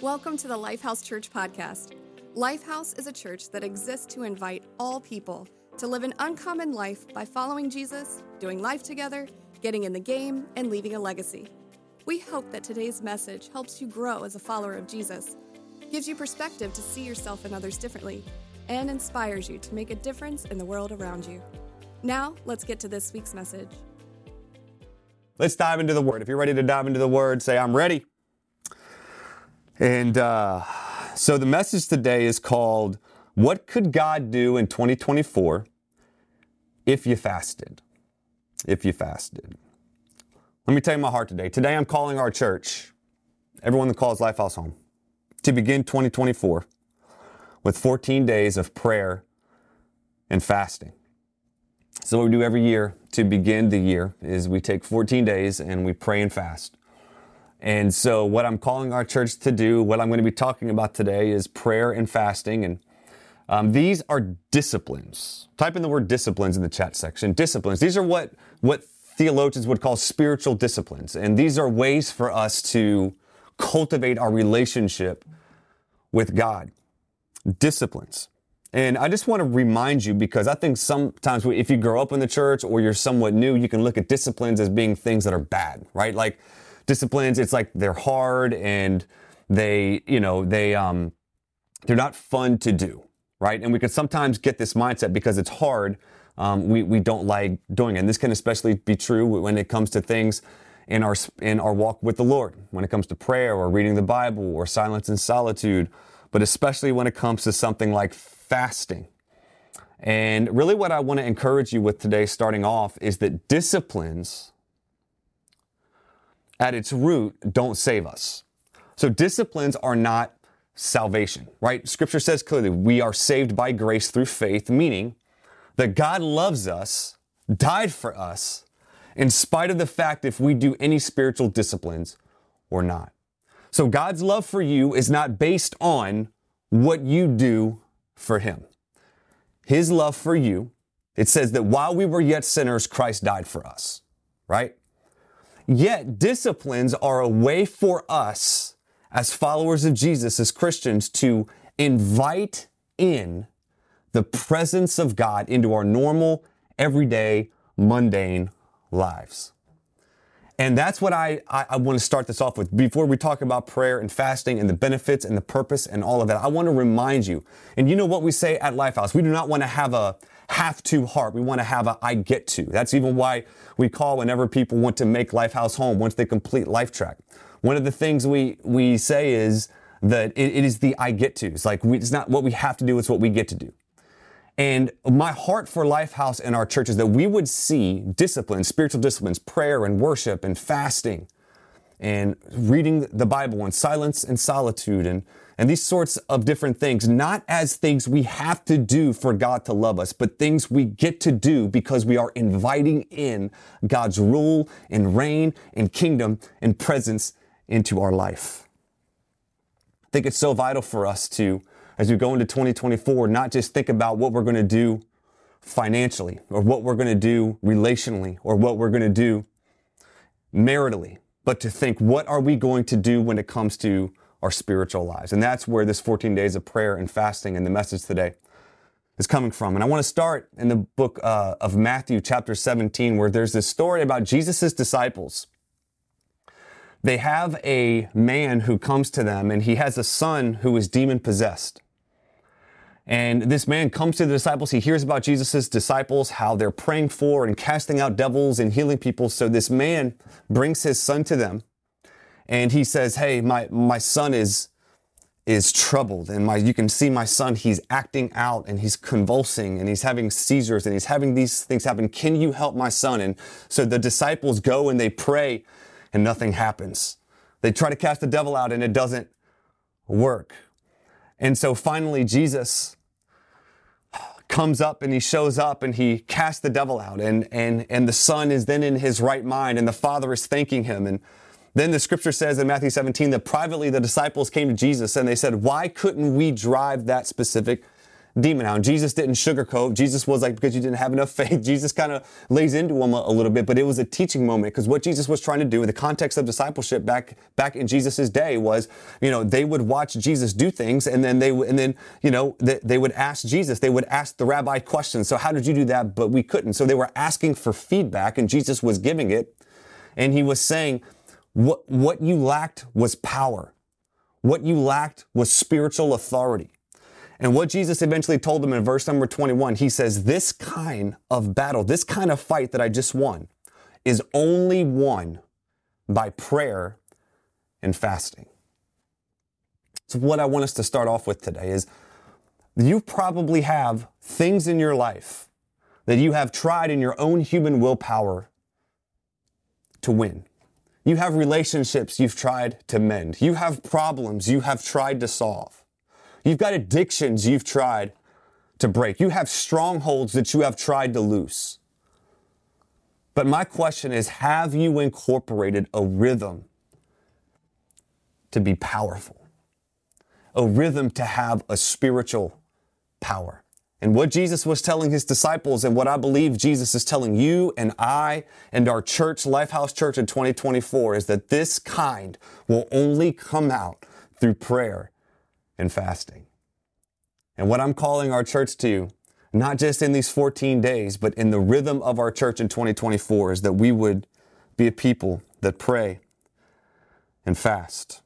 Welcome to the Lifehouse Church podcast. Lifehouse is a church that exists to invite all people to live an uncommon life by following Jesus, doing life together, getting in the game, and leaving a legacy. We hope that today's message helps you grow as a follower of Jesus, gives you perspective to see yourself and others differently, and inspires you to make a difference in the world around you. Now, let's get to this week's message. Let's dive into the Word. If you're ready to dive into the Word, say, I'm ready. And uh, so the message today is called, What Could God Do in 2024 if you fasted? If you fasted. Let me tell you my heart today. Today I'm calling our church, everyone that calls Lifehouse home, to begin 2024 with 14 days of prayer and fasting. So what we do every year to begin the year is we take 14 days and we pray and fast. And so, what I'm calling our church to do, what I'm going to be talking about today, is prayer and fasting. And um, these are disciplines. Type in the word disciplines in the chat section. Disciplines. These are what what theologians would call spiritual disciplines, and these are ways for us to cultivate our relationship with God. Disciplines. And I just want to remind you because I think sometimes if you grow up in the church or you're somewhat new, you can look at disciplines as being things that are bad, right? Like disciplines, it's like they're hard and they, you know, they, um, they're not fun to do, right? And we can sometimes get this mindset because it's hard. Um, we, we don't like doing it. And this can especially be true when it comes to things in our, in our walk with the Lord, when it comes to prayer or reading the Bible or silence and solitude, but especially when it comes to something like fasting. And really what I want to encourage you with today starting off is that disciplines at its root don't save us. So disciplines are not salvation, right? Scripture says clearly we are saved by grace through faith, meaning that God loves us, died for us, in spite of the fact if we do any spiritual disciplines or not. So God's love for you is not based on what you do for him. His love for you, it says that while we were yet sinners, Christ died for us, right? Yet disciplines are a way for us as followers of Jesus, as Christians, to invite in the presence of God into our normal, everyday, mundane lives. And that's what I, I, I, want to start this off with. Before we talk about prayer and fasting and the benefits and the purpose and all of that, I want to remind you. And you know what we say at Lifehouse? We do not want to have a have to heart. We want to have a I get to. That's even why we call whenever people want to make Lifehouse home once they complete Life Track. One of the things we, we say is that it, it is the I get to. It's like we, it's not what we have to do, it's what we get to do. And my heart for Lifehouse and our church is that we would see disciplines, spiritual disciplines, prayer and worship and fasting and reading the Bible and silence and solitude and and these sorts of different things, not as things we have to do for God to love us, but things we get to do because we are inviting in God's rule and reign and kingdom and presence into our life. I think it's so vital for us to, as we go into 2024, not just think about what we're going to do financially or what we're going to do relationally or what we're going to do maritally, but to think, what are we going to do when it comes to our spiritual lives. And that's where this 14 days of prayer and fasting and the message today is coming from. And I want to start in the book uh, of Matthew, chapter 17, where there's this story about Jesus' disciples. They have a man who comes to them, and he has a son who is demon possessed. And this man comes to the disciples. He hears about Jesus' disciples, how they're praying for and casting out devils and healing people. So this man brings his son to them and he says, "Hey, my my son is is troubled, and my you can see my son. He's acting out, and he's convulsing, and he's having seizures, and he's having these things happen. Can you help my son?" And so the disciples go and they pray, and nothing happens. They try to cast the devil out, and it doesn't work. And so finally, Jesus comes up and he shows up and he casts the devil out and, and, and the son is then in his right mind and the father is thanking him and then the scripture says in Matthew 17 that privately the disciples came to Jesus and they said, Why couldn't we drive that specific demon out. And Jesus didn't sugarcoat. Jesus was like, because you didn't have enough faith. Jesus kind of lays into them a, a, little bit, but it was a teaching moment because what Jesus was trying to do in the context of discipleship back, back in Jesus' day was, you know, they would watch Jesus do things and then they, would, and then, you know, they, they would ask Jesus, they would ask the rabbi questions. So how did you do that? But we couldn't. So they were asking for feedback and Jesus was giving it. And he was saying, what, what you lacked was power. What you lacked was spiritual authority. And what Jesus eventually told them in verse number 21, he says, This kind of battle, this kind of fight that I just won, is only won by prayer and fasting. So, what I want us to start off with today is you probably have things in your life that you have tried in your own human willpower to win. You have relationships you've tried to mend. You have problems you have tried to solve. You've got addictions you've tried to break. You have strongholds that you have tried to loose. But my question is have you incorporated a rhythm to be powerful? A rhythm to have a spiritual power? And what Jesus was telling his disciples, and what I believe Jesus is telling you and I and our church, Lifehouse Church in 2024, is that this kind will only come out through prayer and fasting. And what I'm calling our church to, not just in these 14 days, but in the rhythm of our church in 2024, is that we would be a people that pray and fast.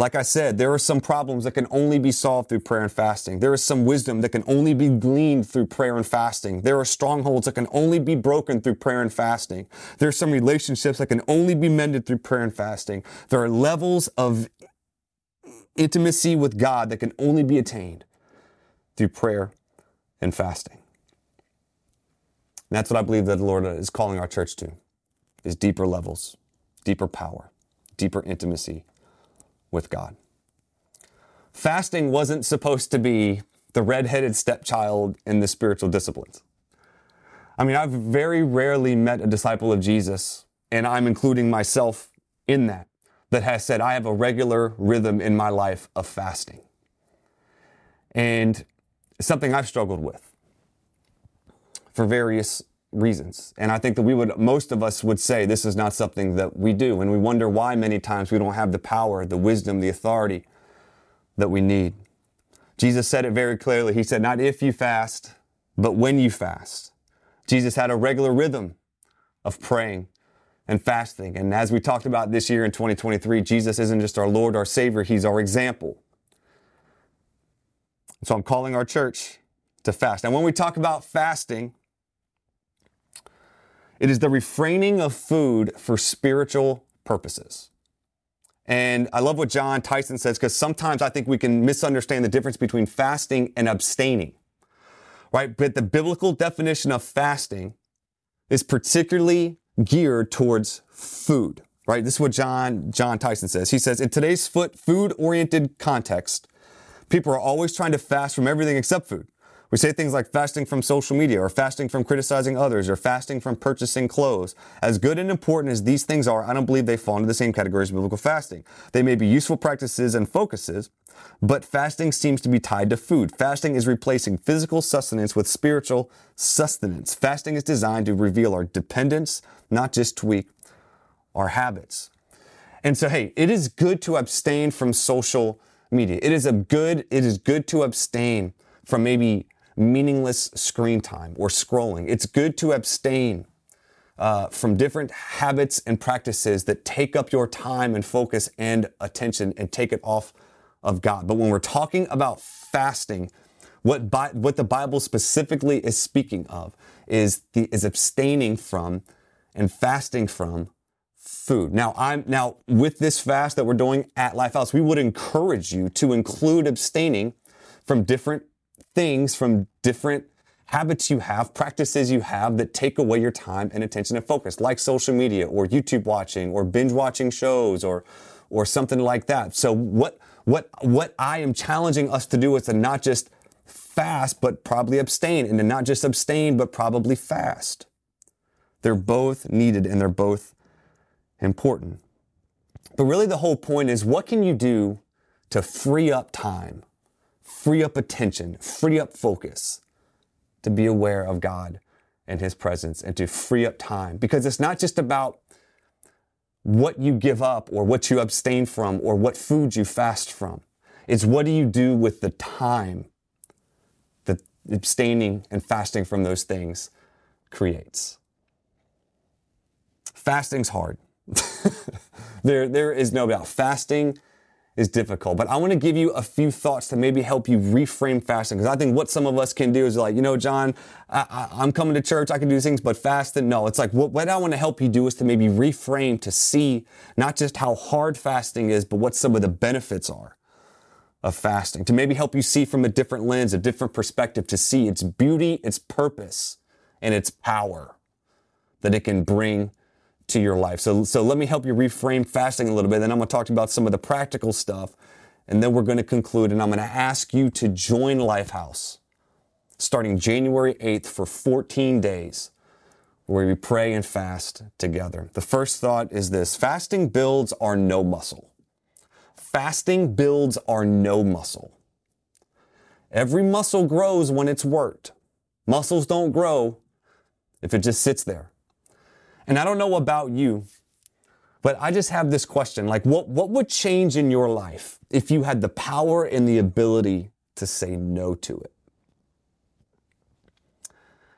Like I said, there are some problems that can only be solved through prayer and fasting. There is some wisdom that can only be gleaned through prayer and fasting. There are strongholds that can only be broken through prayer and fasting. There are some relationships that can only be mended through prayer and fasting. There are levels of intimacy with God that can only be attained through prayer and fasting. And that's what I believe that the Lord is calling our church to is deeper levels, deeper power, deeper intimacy with God. Fasting wasn't supposed to be the redheaded stepchild in the spiritual disciplines. I mean, I've very rarely met a disciple of Jesus, and I'm including myself in that, that has said, I have a regular rhythm in my life of fasting. And something I've struggled with for various reasons. And I think that we would, most of us would say this is not something that we do. And we wonder why many times we don't have the power, the wisdom, the authority that we need. Jesus said it very clearly. He said, not if you fast, but when you fast. Jesus had a regular rhythm of praying and fasting. And as we talked about this year in 2023, Jesus isn't just our Lord, our Savior, He's our example. So I'm calling our church to fast. And when we talk about fasting, it is the refraining of food for spiritual purposes. And I love what John Tyson says because sometimes I think we can misunderstand the difference between fasting and abstaining, right? But the biblical definition of fasting is particularly geared towards food, right? This is what John, John Tyson says. He says, in today's food oriented context, people are always trying to fast from everything except food. We say things like fasting from social media or fasting from criticizing others or fasting from purchasing clothes. As good and important as these things are, I don't believe they fall into the same category as biblical fasting. They may be useful practices and focuses, but fasting seems to be tied to food. Fasting is replacing physical sustenance with spiritual sustenance. Fasting is designed to reveal our dependence, not just tweak our habits. And so, hey, it is good to abstain from social media. It is a good, it is good to abstain from maybe meaningless screen time or scrolling. It's good to abstain uh, from different habits and practices that take up your time and focus and attention and take it off of God. But when we're talking about fasting, what, Bi- what the Bible specifically is speaking of is the, is abstaining from and fasting from food. Now, I'm now with this fast that we're doing at Lifehouse, we would encourage you to include abstaining from different things from different habits you have, practices you have that take away your time and attention and focus, like social media or YouTube watching or binge watching shows or or something like that. So what what what I am challenging us to do is to not just fast, but probably abstain, and to not just abstain, but probably fast. They're both needed and they're both important. But really the whole point is what can you do to free up time free up attention, free up focus to be aware of God and his presence and to free up time because it's not just about what you give up or what you abstain from or what food you fast from. It's what do you do with the time that abstaining and fasting from those things creates. Fasting's hard. there, there is no doubt. Fasting is difficult. But I want to give you a few thoughts to maybe help you reframe fasting. Because I think what some of us can do is like, you know, John, I, am coming to church, I can do these things, but fasting, no. It's like what, what I want to help you do is to maybe reframe to see not just how hard fasting is, but what some of the benefits are of fasting. To maybe help you see from a different lens, a different perspective, to see its beauty, its purpose, and its power that it can bring to your life. So, so let me help you reframe fasting a little bit. Then I'm going to talk about some of the practical stuff. And then we're going to conclude. And I'm going to ask you to join Lifehouse starting January 8th for 14 days where we pray and fast together. The first thought is this fasting builds our no muscle. Fasting builds our no muscle. Every muscle grows when it's worked. Muscles don't grow if it just sits there. And I don't know about you, but I just have this question like, what, what would change in your life if you had the power and the ability to say no to it?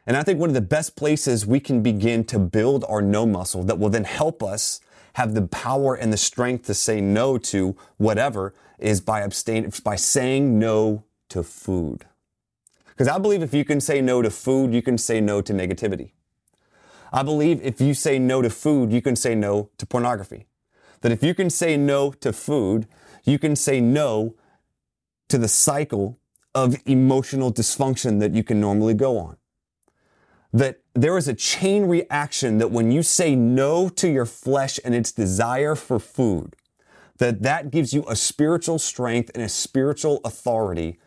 And I think one of the best places we can begin to build our no muscle that will then help us have the power and the strength to say no to whatever is by abstaining, by saying no to food. Because I believe if you can say no to food, you can say no to negativity. I believe if you say no to food, you can say no to pornography. That if you can say no to food, you can say no to the cycle of emotional dysfunction that you can normally go on. That there is a chain reaction that when you say no to your flesh and its desire for food, that that gives you a spiritual strength and a spiritual authority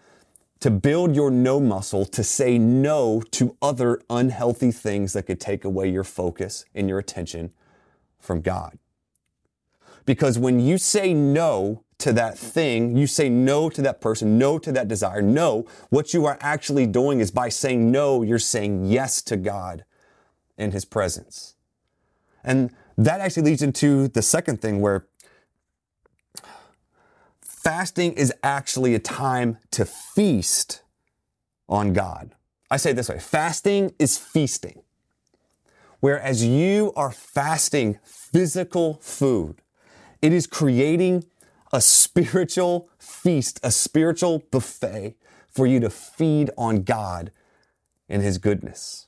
to build your no muscle to say no to other unhealthy things that could take away your focus and your attention from God. Because when you say no to that thing, you say no to that person, no to that desire, no, what you are actually doing is by saying no, you're saying yes to God and His presence. And that actually leads into the second thing where fasting is actually a time to feast on God. I say it this way fasting is feasting. Whereas you are fasting physical food, it is creating a spiritual feast, a spiritual buffet for you to feed on God and His goodness.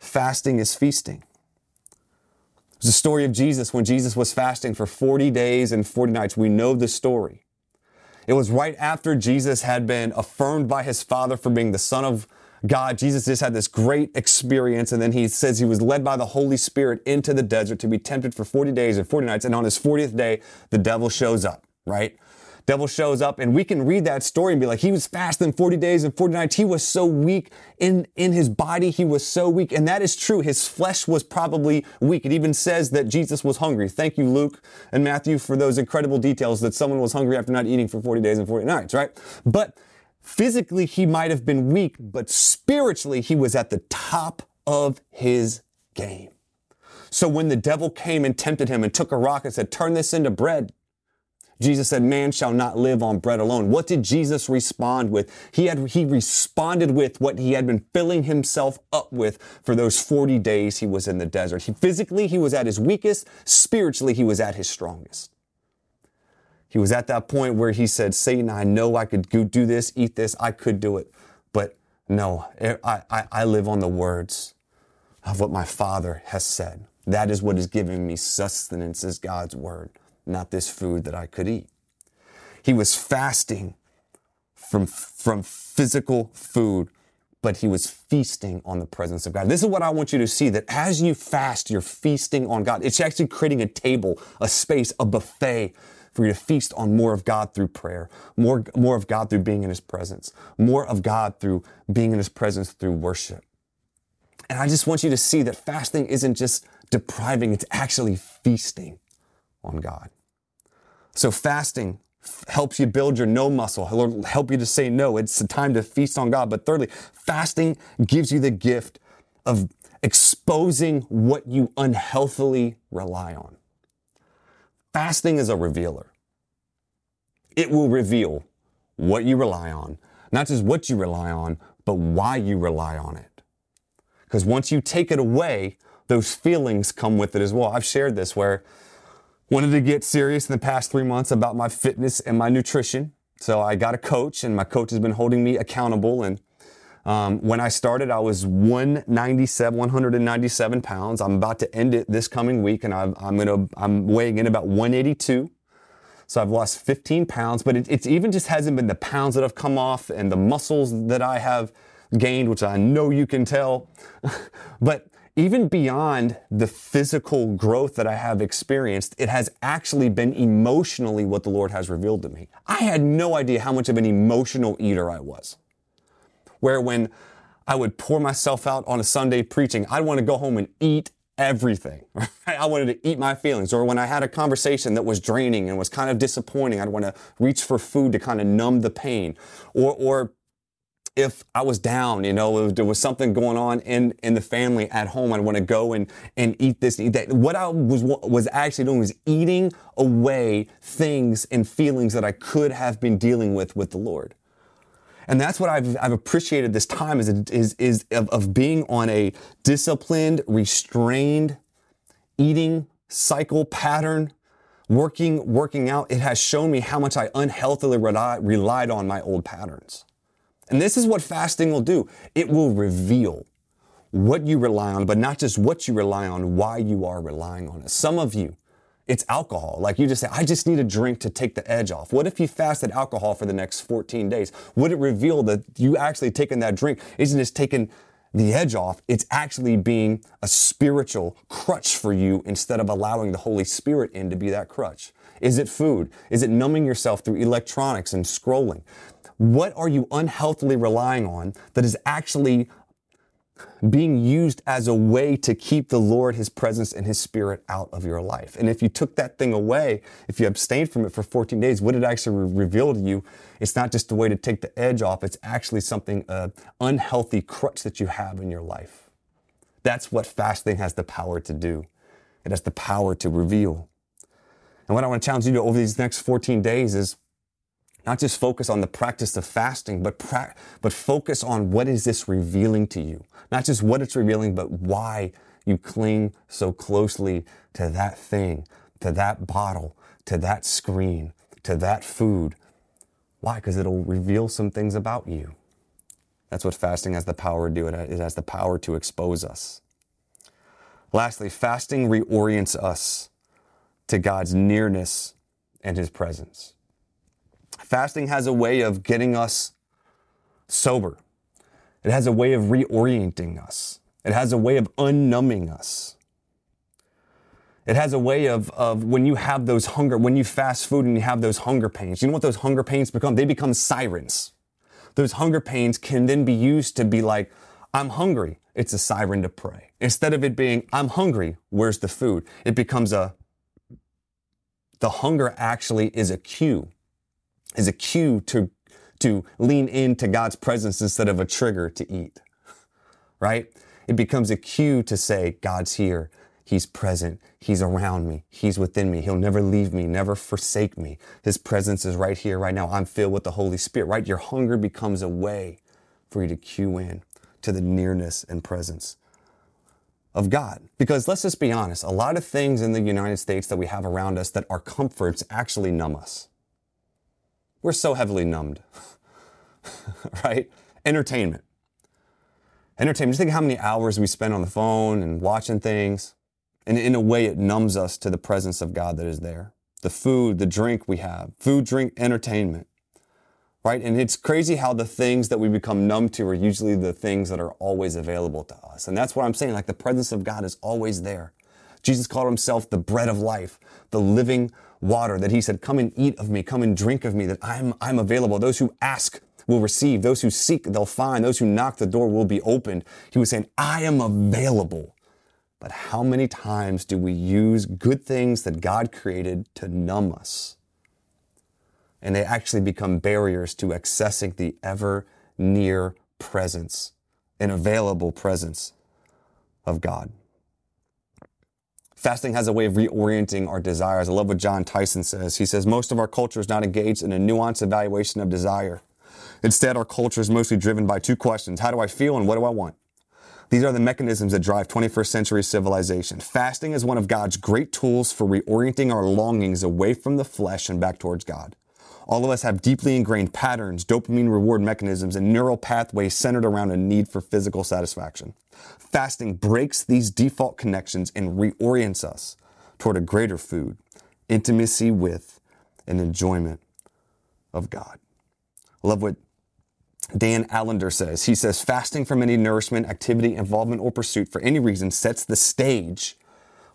Fasting is feasting. There's a story of Jesus when Jesus was fasting for 40 days and 40 nights. We know the story. It was right after Jesus had been affirmed by his Father for being the Son of God. Jesus just had this great experience, and then he says he was led by the Holy Spirit into the desert to be tempted for 40 days and 40 nights. And on his 40th day, the devil shows up, right? Devil shows up and we can read that story and be like, he was fasting 40 days and 40 nights. He was so weak in, in his body. He was so weak. And that is true. His flesh was probably weak. It even says that Jesus was hungry. Thank you, Luke and Matthew, for those incredible details that someone was hungry after not eating for 40 days and 40 nights, right? But physically, he might have been weak, but spiritually, he was at the top of his game. So when the devil came and tempted him and took a rock and said, turn this into bread, Jesus said, man shall not live on bread alone. What did Jesus respond with? He had, he responded with what he had been filling himself up with for those 40 days he was in the desert. He physically, he was at his weakest. Spiritually, he was at his strongest. He was at that point where he said, Satan, I know I could do this, eat this. I could do it. But no, eh, I, I, I live on the words of what my father has said. That is what is giving me sustenance is God's word not this food that I could eat. He was fasting from, from physical food, but he was feasting on the presence of God. This is what I want you to see that as you fast, you're feasting on God. It's actually creating a table, a space, a buffet for you to feast on more of God through prayer, more, more of God through being in his presence, more of God through being in his presence through worship. And I just want you to see that fasting isn't just depriving, it's actually feasting on God. So fasting helps you build your no muscle. He'll help you to say no. It's a time to feast on God. But thirdly, fasting gives you the gift of exposing what you unhealthily rely on. Fasting is a revealer. It will reveal what you rely on, not just what you rely on, but why you rely on it. Because once you take it away, those feelings come with it as well. I've shared this where wanted to get serious in the past three months about my fitness and my nutrition. So I got a coach, and my coach has been holding me accountable. And um, when I started, I was 197, 197 pounds. I'm about to end it this coming week, and I'm, I'm gonna I'm weighing in about 182. So I've lost 15 pounds, but it, it's even just hasn't been the pounds that have come off and the muscles that I have gained, which I know you can tell. but even beyond the physical growth that I have experienced, it has actually been emotionally what the Lord has revealed to me. I had no idea how much of an emotional eater I was. Where when I would pour myself out on a Sunday preaching, I'd want to go home and eat everything. Right? I wanted to eat my feelings. Or when I had a conversation that was draining and was kind of disappointing, I'd want to reach for food to kind of numb the pain. Or, or if I was down, you know, if there was something going on in, in the family at home, I'd want to go and, and eat this, eat that. What I was, was actually doing was eating away things and feelings that I could have been dealing with with the Lord. And that's what I've, I've appreciated this time is, is, is of, of being on a disciplined, restrained eating cycle pattern working working out it has shown me how much i unhealthily relied on my old patterns and this is what fasting will do it will reveal what you rely on, but not just what you rely on, why you are relying on it. Some of you, it's alcohol. Like you just say, I just need a drink to take the edge off. What if you fasted alcohol for the next 14 days? Would it reveal that you actually taking that drink isn't just taking the edge off? It's actually being a spiritual crutch for you instead of allowing the Holy Spirit in to be that crutch. Is it food? Is it numbing yourself through electronics and scrolling? What are you unhealthily relying on that is actually being used as a way to keep the Lord, His presence, and His Spirit out of your life. And if you took that thing away, if you abstained from it for 14 days, what it actually re- reveal to you? It's not just a way to take the edge off, it's actually something, uh, unhealthy crutch that you have in your life. That's what fasting has the power to do. It has the power to reveal. And what I want to challenge you to over these next 14 days is not just focus on the practice of fasting, but, pra- but focus on what is this revealing to you? Not just what it's revealing, but why you cling so closely to that thing, to that bottle, to that screen, to that food. Why? Because it'll reveal some things about you. That's what fasting has the power to do. It has the power to expose us. Lastly, fasting reorients us to God's nearness and his presence. Fasting has a way of getting us sober. It has a way of reorienting us. It has a way of unnumbing us. It has a way of, of when you have those hunger, when you fast food and you have those hunger pains, you know what those hunger pains become? They become sirens. Those hunger pains can then be used to be like, I'm hungry. It's a siren to pray. Instead of it being, I'm hungry, where's the food? It becomes a, the hunger actually is a cue is a cue to, to lean into God's presence instead of a trigger to eat, right? It becomes a cue to say, God's here. He's present. He's around me. He's within me. He'll never leave me, never forsake me. His presence is right here, right now. I'm filled with the Holy Spirit, right? Your hunger becomes a way for you to cue in to the nearness and presence of God. Because let's just be honest, a lot of things in the United States that we have around us that are comforts actually numb us. We're so heavily numbed, right? Entertainment. Entertainment. Just think how many hours we spend on the phone and watching things. And in a way, it numbs us to the presence of God that is there. The food, the drink we have, food, drink, entertainment, right? And it's crazy how the things that we become numb to are usually the things that are always available to us. And that's what I'm saying. Like the presence of God is always there. Jesus called himself the bread of life, the living water, that he said, Come and eat of me, come and drink of me, that I'm, I'm available. Those who ask will receive. Those who seek, they'll find. Those who knock, the door will be opened. He was saying, I am available. But how many times do we use good things that God created to numb us and they actually become barriers to accessing the ever near presence and available presence of God. Fasting has a way of reorienting our desires. I love what John Tyson says. He says, most of our culture is not engaged in a nuanced evaluation of desire. Instead, our culture is mostly driven by two questions. How do I feel and what do I want? These are the mechanisms that drive 21st century civilization. Fasting is one of God's great tools for reorienting our longings away from the flesh and back towards God. All of us have deeply ingrained patterns, dopamine reward mechanisms, and neural pathways centered around a need for physical satisfaction. Fasting breaks these default connections and reorients us toward a greater food, intimacy with, and enjoyment of God. I love what Dan Allender says. He says, fasting from any nourishment, activity, involvement, or pursuit for any reason sets the stage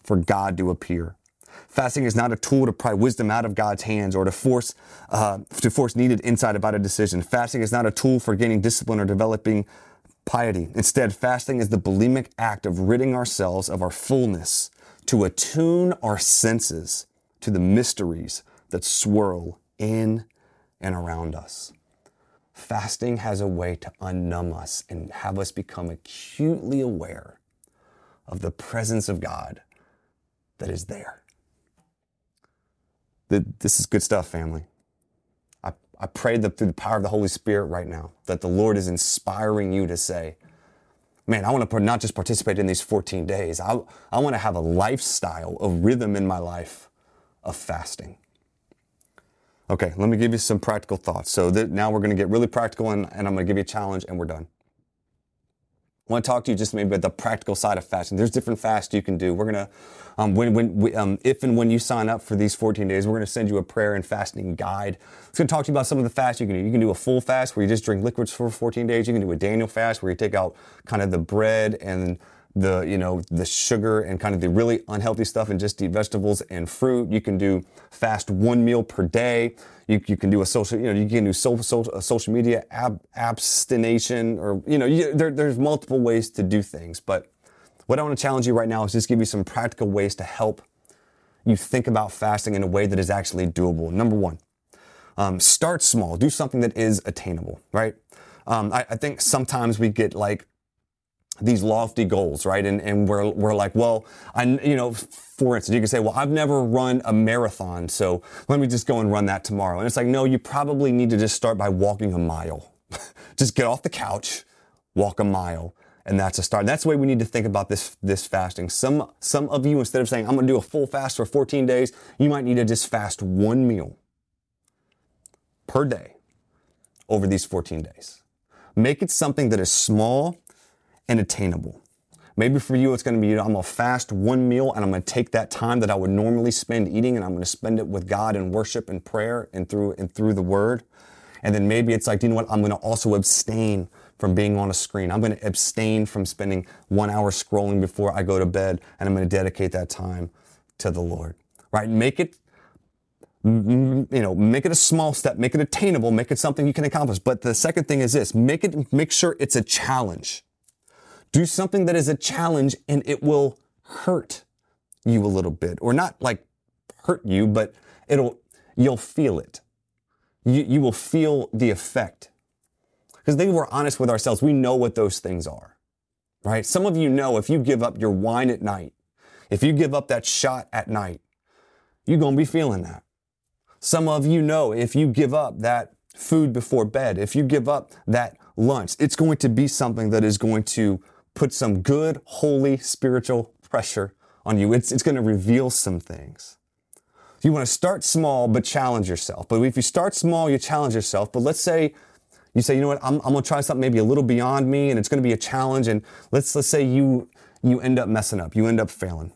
for God to appear. Fasting is not a tool to pry wisdom out of God's hands or to force uh, to force needed insight about a decision. Fasting is not a tool for gaining discipline or developing piety. Instead, fasting is the bulimic act of ridding ourselves of our fullness to attune our senses to the mysteries that swirl in and around us. Fasting has a way to unnumb us and have us become acutely aware of the presence of God that is there. This is good stuff, family. I, I pray that through the power of the Holy Spirit right now, that the Lord is inspiring you to say, man, I want to not just participate in these 14 days. I, I want to have a lifestyle, a rhythm in my life of fasting. Okay, let me give you some practical thoughts. So that now we're going to get really practical and, and I'm going to give you a challenge and we're done. I want to talk to you just maybe about the practical side of fasting. There's different fasts you can do. We're going to, um, when, when, um, if and when you sign up for these 14 days, we're going to send you a prayer and fasting guide. It's going to talk to you about some of the fasts you can do. You can do a full fast where you just drink liquids for 14 days. You can do a Daniel fast where you take out kind of the bread and the you know the sugar and kind of the really unhealthy stuff and just eat vegetables and fruit. You can do fast one meal per day. You, you can do a social you know you can do social social, social media ab, abstination or you know you, there, there's multiple ways to do things. But what I want to challenge you right now is just give you some practical ways to help you think about fasting in a way that is actually doable. Number one, um, start small. Do something that is attainable. Right. Um, I, I think sometimes we get like these lofty goals, right? And, and we're, we're like, well, I, you know, for instance, you can say, well, I've never run a marathon, so let me just go and run that tomorrow. And it's like, no, you probably need to just start by walking a mile. just get off the couch, walk a mile. And that's a start. That's the way we need to think about this, this fasting. Some, some of you, instead of saying, I'm going to do a full fast for 14 days, you might need to just fast one meal per day over these 14 days. Make it something that is small and attainable. Maybe for you, it's going to be I'm going to fast one meal and I'm going to take that time that I would normally spend eating and I'm going to spend it with God in worship and prayer and through and through the Word. And then maybe it's like, you know what? I'm going to also abstain from being on a screen. I'm going to abstain from spending one hour scrolling before I go to bed and I'm going to dedicate that time to the Lord. Right? Make it you know, make it a small step, make it attainable, make it something you can accomplish. But the second thing is this, make it, make sure it's a challenge. Do something that is a challenge and it will hurt you a little bit or not like hurt you, but it'll, you'll feel it. You, you will feel the effect. Because they were honest with ourselves. We know what those things are, right? Some of you know if you give up your wine at night, if you give up that shot at night, you're going to be feeling that. Some of you know if you give up that food before bed, if you give up that lunch, it's going to be something that is going to put some good, holy, spiritual pressure on you. It's, it's going to reveal some things. You want to start small, but challenge yourself. But if you start small, you challenge yourself. But let's say you say, you know what, I'm, I'm going to try something maybe a little beyond me and it's going to be a challenge. And let's, let's say you, you end up messing up. You end up failing.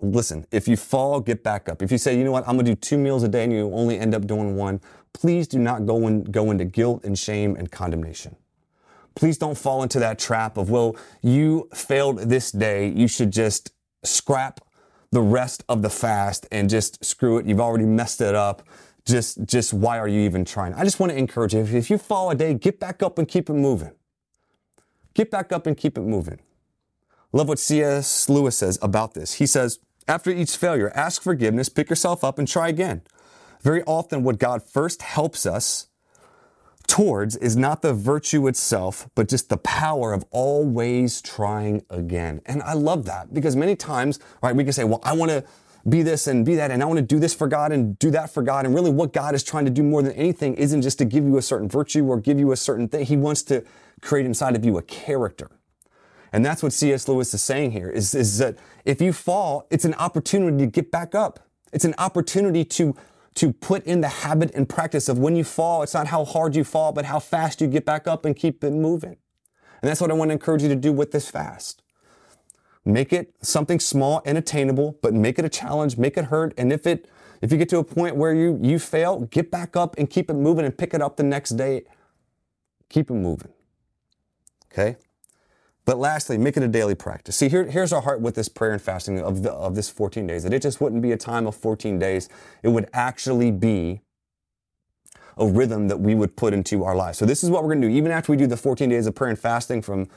Listen, if you fall, get back up. If you say, you know what, I'm going to do two meals a day and you only end up doing one, please do not go, in, go into guilt and shame and condemnation. Please don't fall into that trap of, well, you failed this day. You should just scrap the rest of the fast and just screw it. You've already messed it up. Just, just why are you even trying? I just want to encourage you. If you fall a day, get back up and keep it moving. Get back up and keep it moving. Love what C.S. Lewis says about this. He says, after each failure, ask forgiveness, pick yourself up, and try again. Very often, what God first helps us towards is not the virtue itself, but just the power of always trying again. And I love that because many times, right, we can say, well, I want to be this and be that, and I want to do this for God and do that for God. And really, what God is trying to do more than anything isn't just to give you a certain virtue or give you a certain thing. He wants to create inside of you a character. And that's what C.S. Lewis is saying here is, is that if you fall, it's an opportunity to get back up. It's an opportunity to, to put in the habit and practice of when you fall, it's not how hard you fall, but how fast you get back up and keep it moving. And that's what I want to encourage you to do with this fast. Make it something small and attainable, but make it a challenge, make it hurt. And if it, if you get to a point where you, you fail, get back up and keep it moving and pick it up the next day. Keep it moving. Okay? But lastly, make it a daily practice. See, here, here's our heart with this prayer and fasting of, the, of this 14 days. That it just wouldn't be a time of 14 days. It would actually be a rhythm that we would put into our lives. So this is what we're going to do. Even after we do the 14 days of prayer and fasting from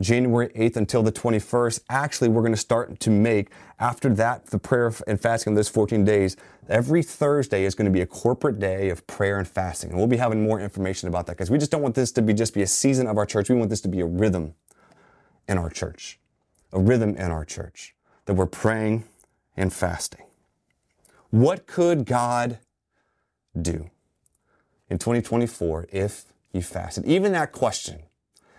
January 8th until the 21st, actually we're going to start to make, after that, the prayer and fasting of those 14 days, every Thursday is going to be a corporate day of prayer and fasting. And we'll be having more information about that because we just don't want this to be just be a season of our church. We want this to be a rhythm in our church, a rhythm in our church, that we're praying and fasting. What could God do in 2024 if you fasted? Even that question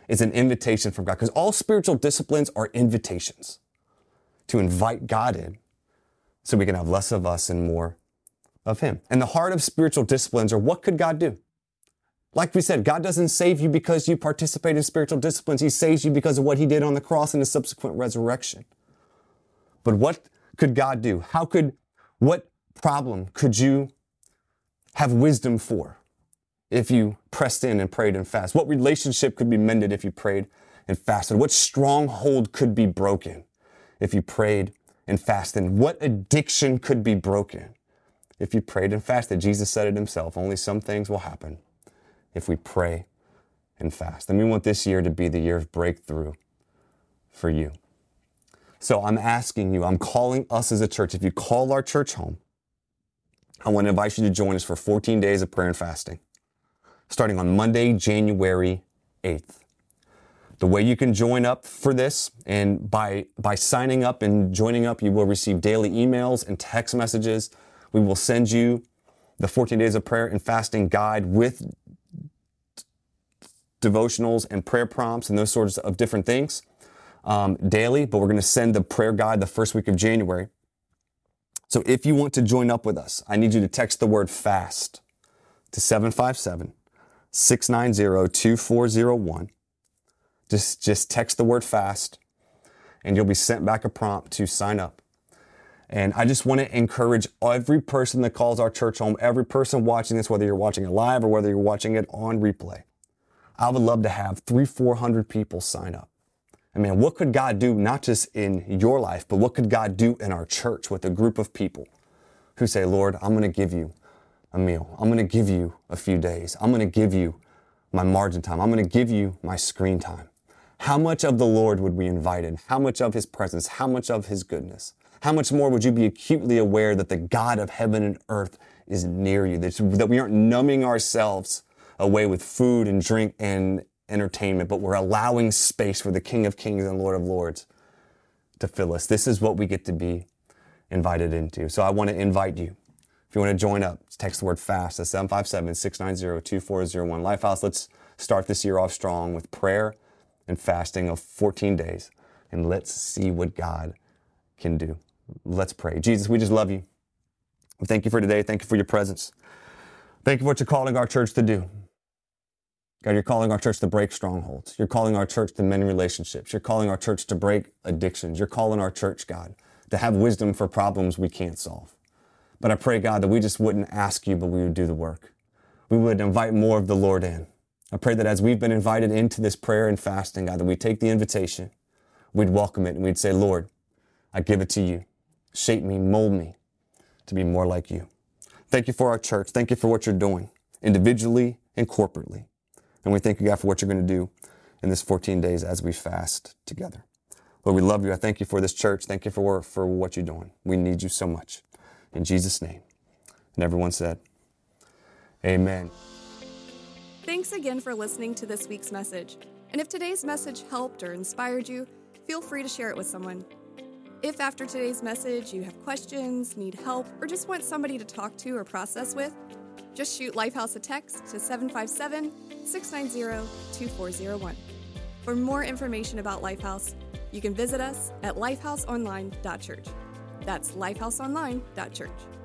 is an invitation from God because all spiritual disciplines are invitations to invite God in so we can have less of us and more of Him. And the heart of spiritual disciplines are what could God do? Like we said, God doesn't save you because you participate in spiritual disciplines. He saves you because of what he did on the cross and the subsequent resurrection. But what could God do? How could, what problem could you have wisdom for if you pressed in and prayed and fasted? What relationship could be mended if you prayed and fasted? What stronghold could be broken if you prayed and fasted? What addiction could be broken if you prayed and fasted? Jesus said it himself, only some things will happen if we pray and fast. And we want this year to be the year of breakthrough for you. So I'm asking you, I'm calling us as a church. If you call our church home, I want to invite you to join us for 14 days of prayer and fasting, starting on Monday, January 8th. The way you can join up for this and by, by signing up and joining up, you will receive daily emails and text messages. We will send you the 14 days of prayer and fasting guide with devotionals and prayer prompts and those sorts of different things um, daily, but we're going to send the prayer guide the first week of January. So if you want to join up with us, I need you to text the word fast to 757 690 2401. Just, just text the word fast and you'll be sent back a prompt to sign up. And I just want to encourage every person that calls our church home, every person watching this, whether you're watching it live or whether you're watching it on replay. I would love to have three, 400 people sign up. I mean, what could God do not just in your life, but what could God do in our church with a group of people who say, Lord, I'm going to give you a meal. I'm going to give you a few days. I'm going to give you my margin time. I'm going to give you my screen time. How much of the Lord would we invite in? How much of his presence? How much of his goodness? How much more would you be acutely aware that the God of heaven and earth is near you? That we aren't numbing ourselves away with food and drink and entertainment, but we're allowing space for the King of Kings and Lord of Lords to fill us. This is what we get to be invited into. So I want to invite you. If you want to join up, text the word FAST at 757 690 2401. Lifehouse, let's start this year off strong with prayer and fasting of 14 days. And let's see what God can do. Let's pray. Jesus, we just love you. Thank you for today. Thank you for your presence. Thank you for what you're calling our church to do. God, you're calling our church to break strongholds. You're calling our church to mend relationships. You're calling our church to break addictions. You're calling our church, God, to have wisdom for problems we can't solve. But I pray, God, that we just wouldn't ask you, but we would do the work. We would invite more of the Lord in. I pray that as we've been invited into this prayer and fasting, God, that we take the invitation, we'd welcome it, and we'd say, Lord, I give it to you. Shape me, mold me to be more like you. Thank you for our church. Thank you for what you're doing individually and corporately. And we thank you, God, for what you're going to do in this 14 days as we fast together. Lord, we love you. I thank you for this church. Thank you for, for what you're doing. We need you so much. In Jesus' name, And everyone said, Amen. Thanks again for listening to this week's message. And if today's message helped or inspired you, feel free to share it with someone. If after today's message you have questions, need help, or just want somebody to talk to or process with, just shoot Lifehouse a text to 757 690 2401. For more information about Lifehouse, you can visit us at lifehouseonline.church. That's lifehouseonline.church.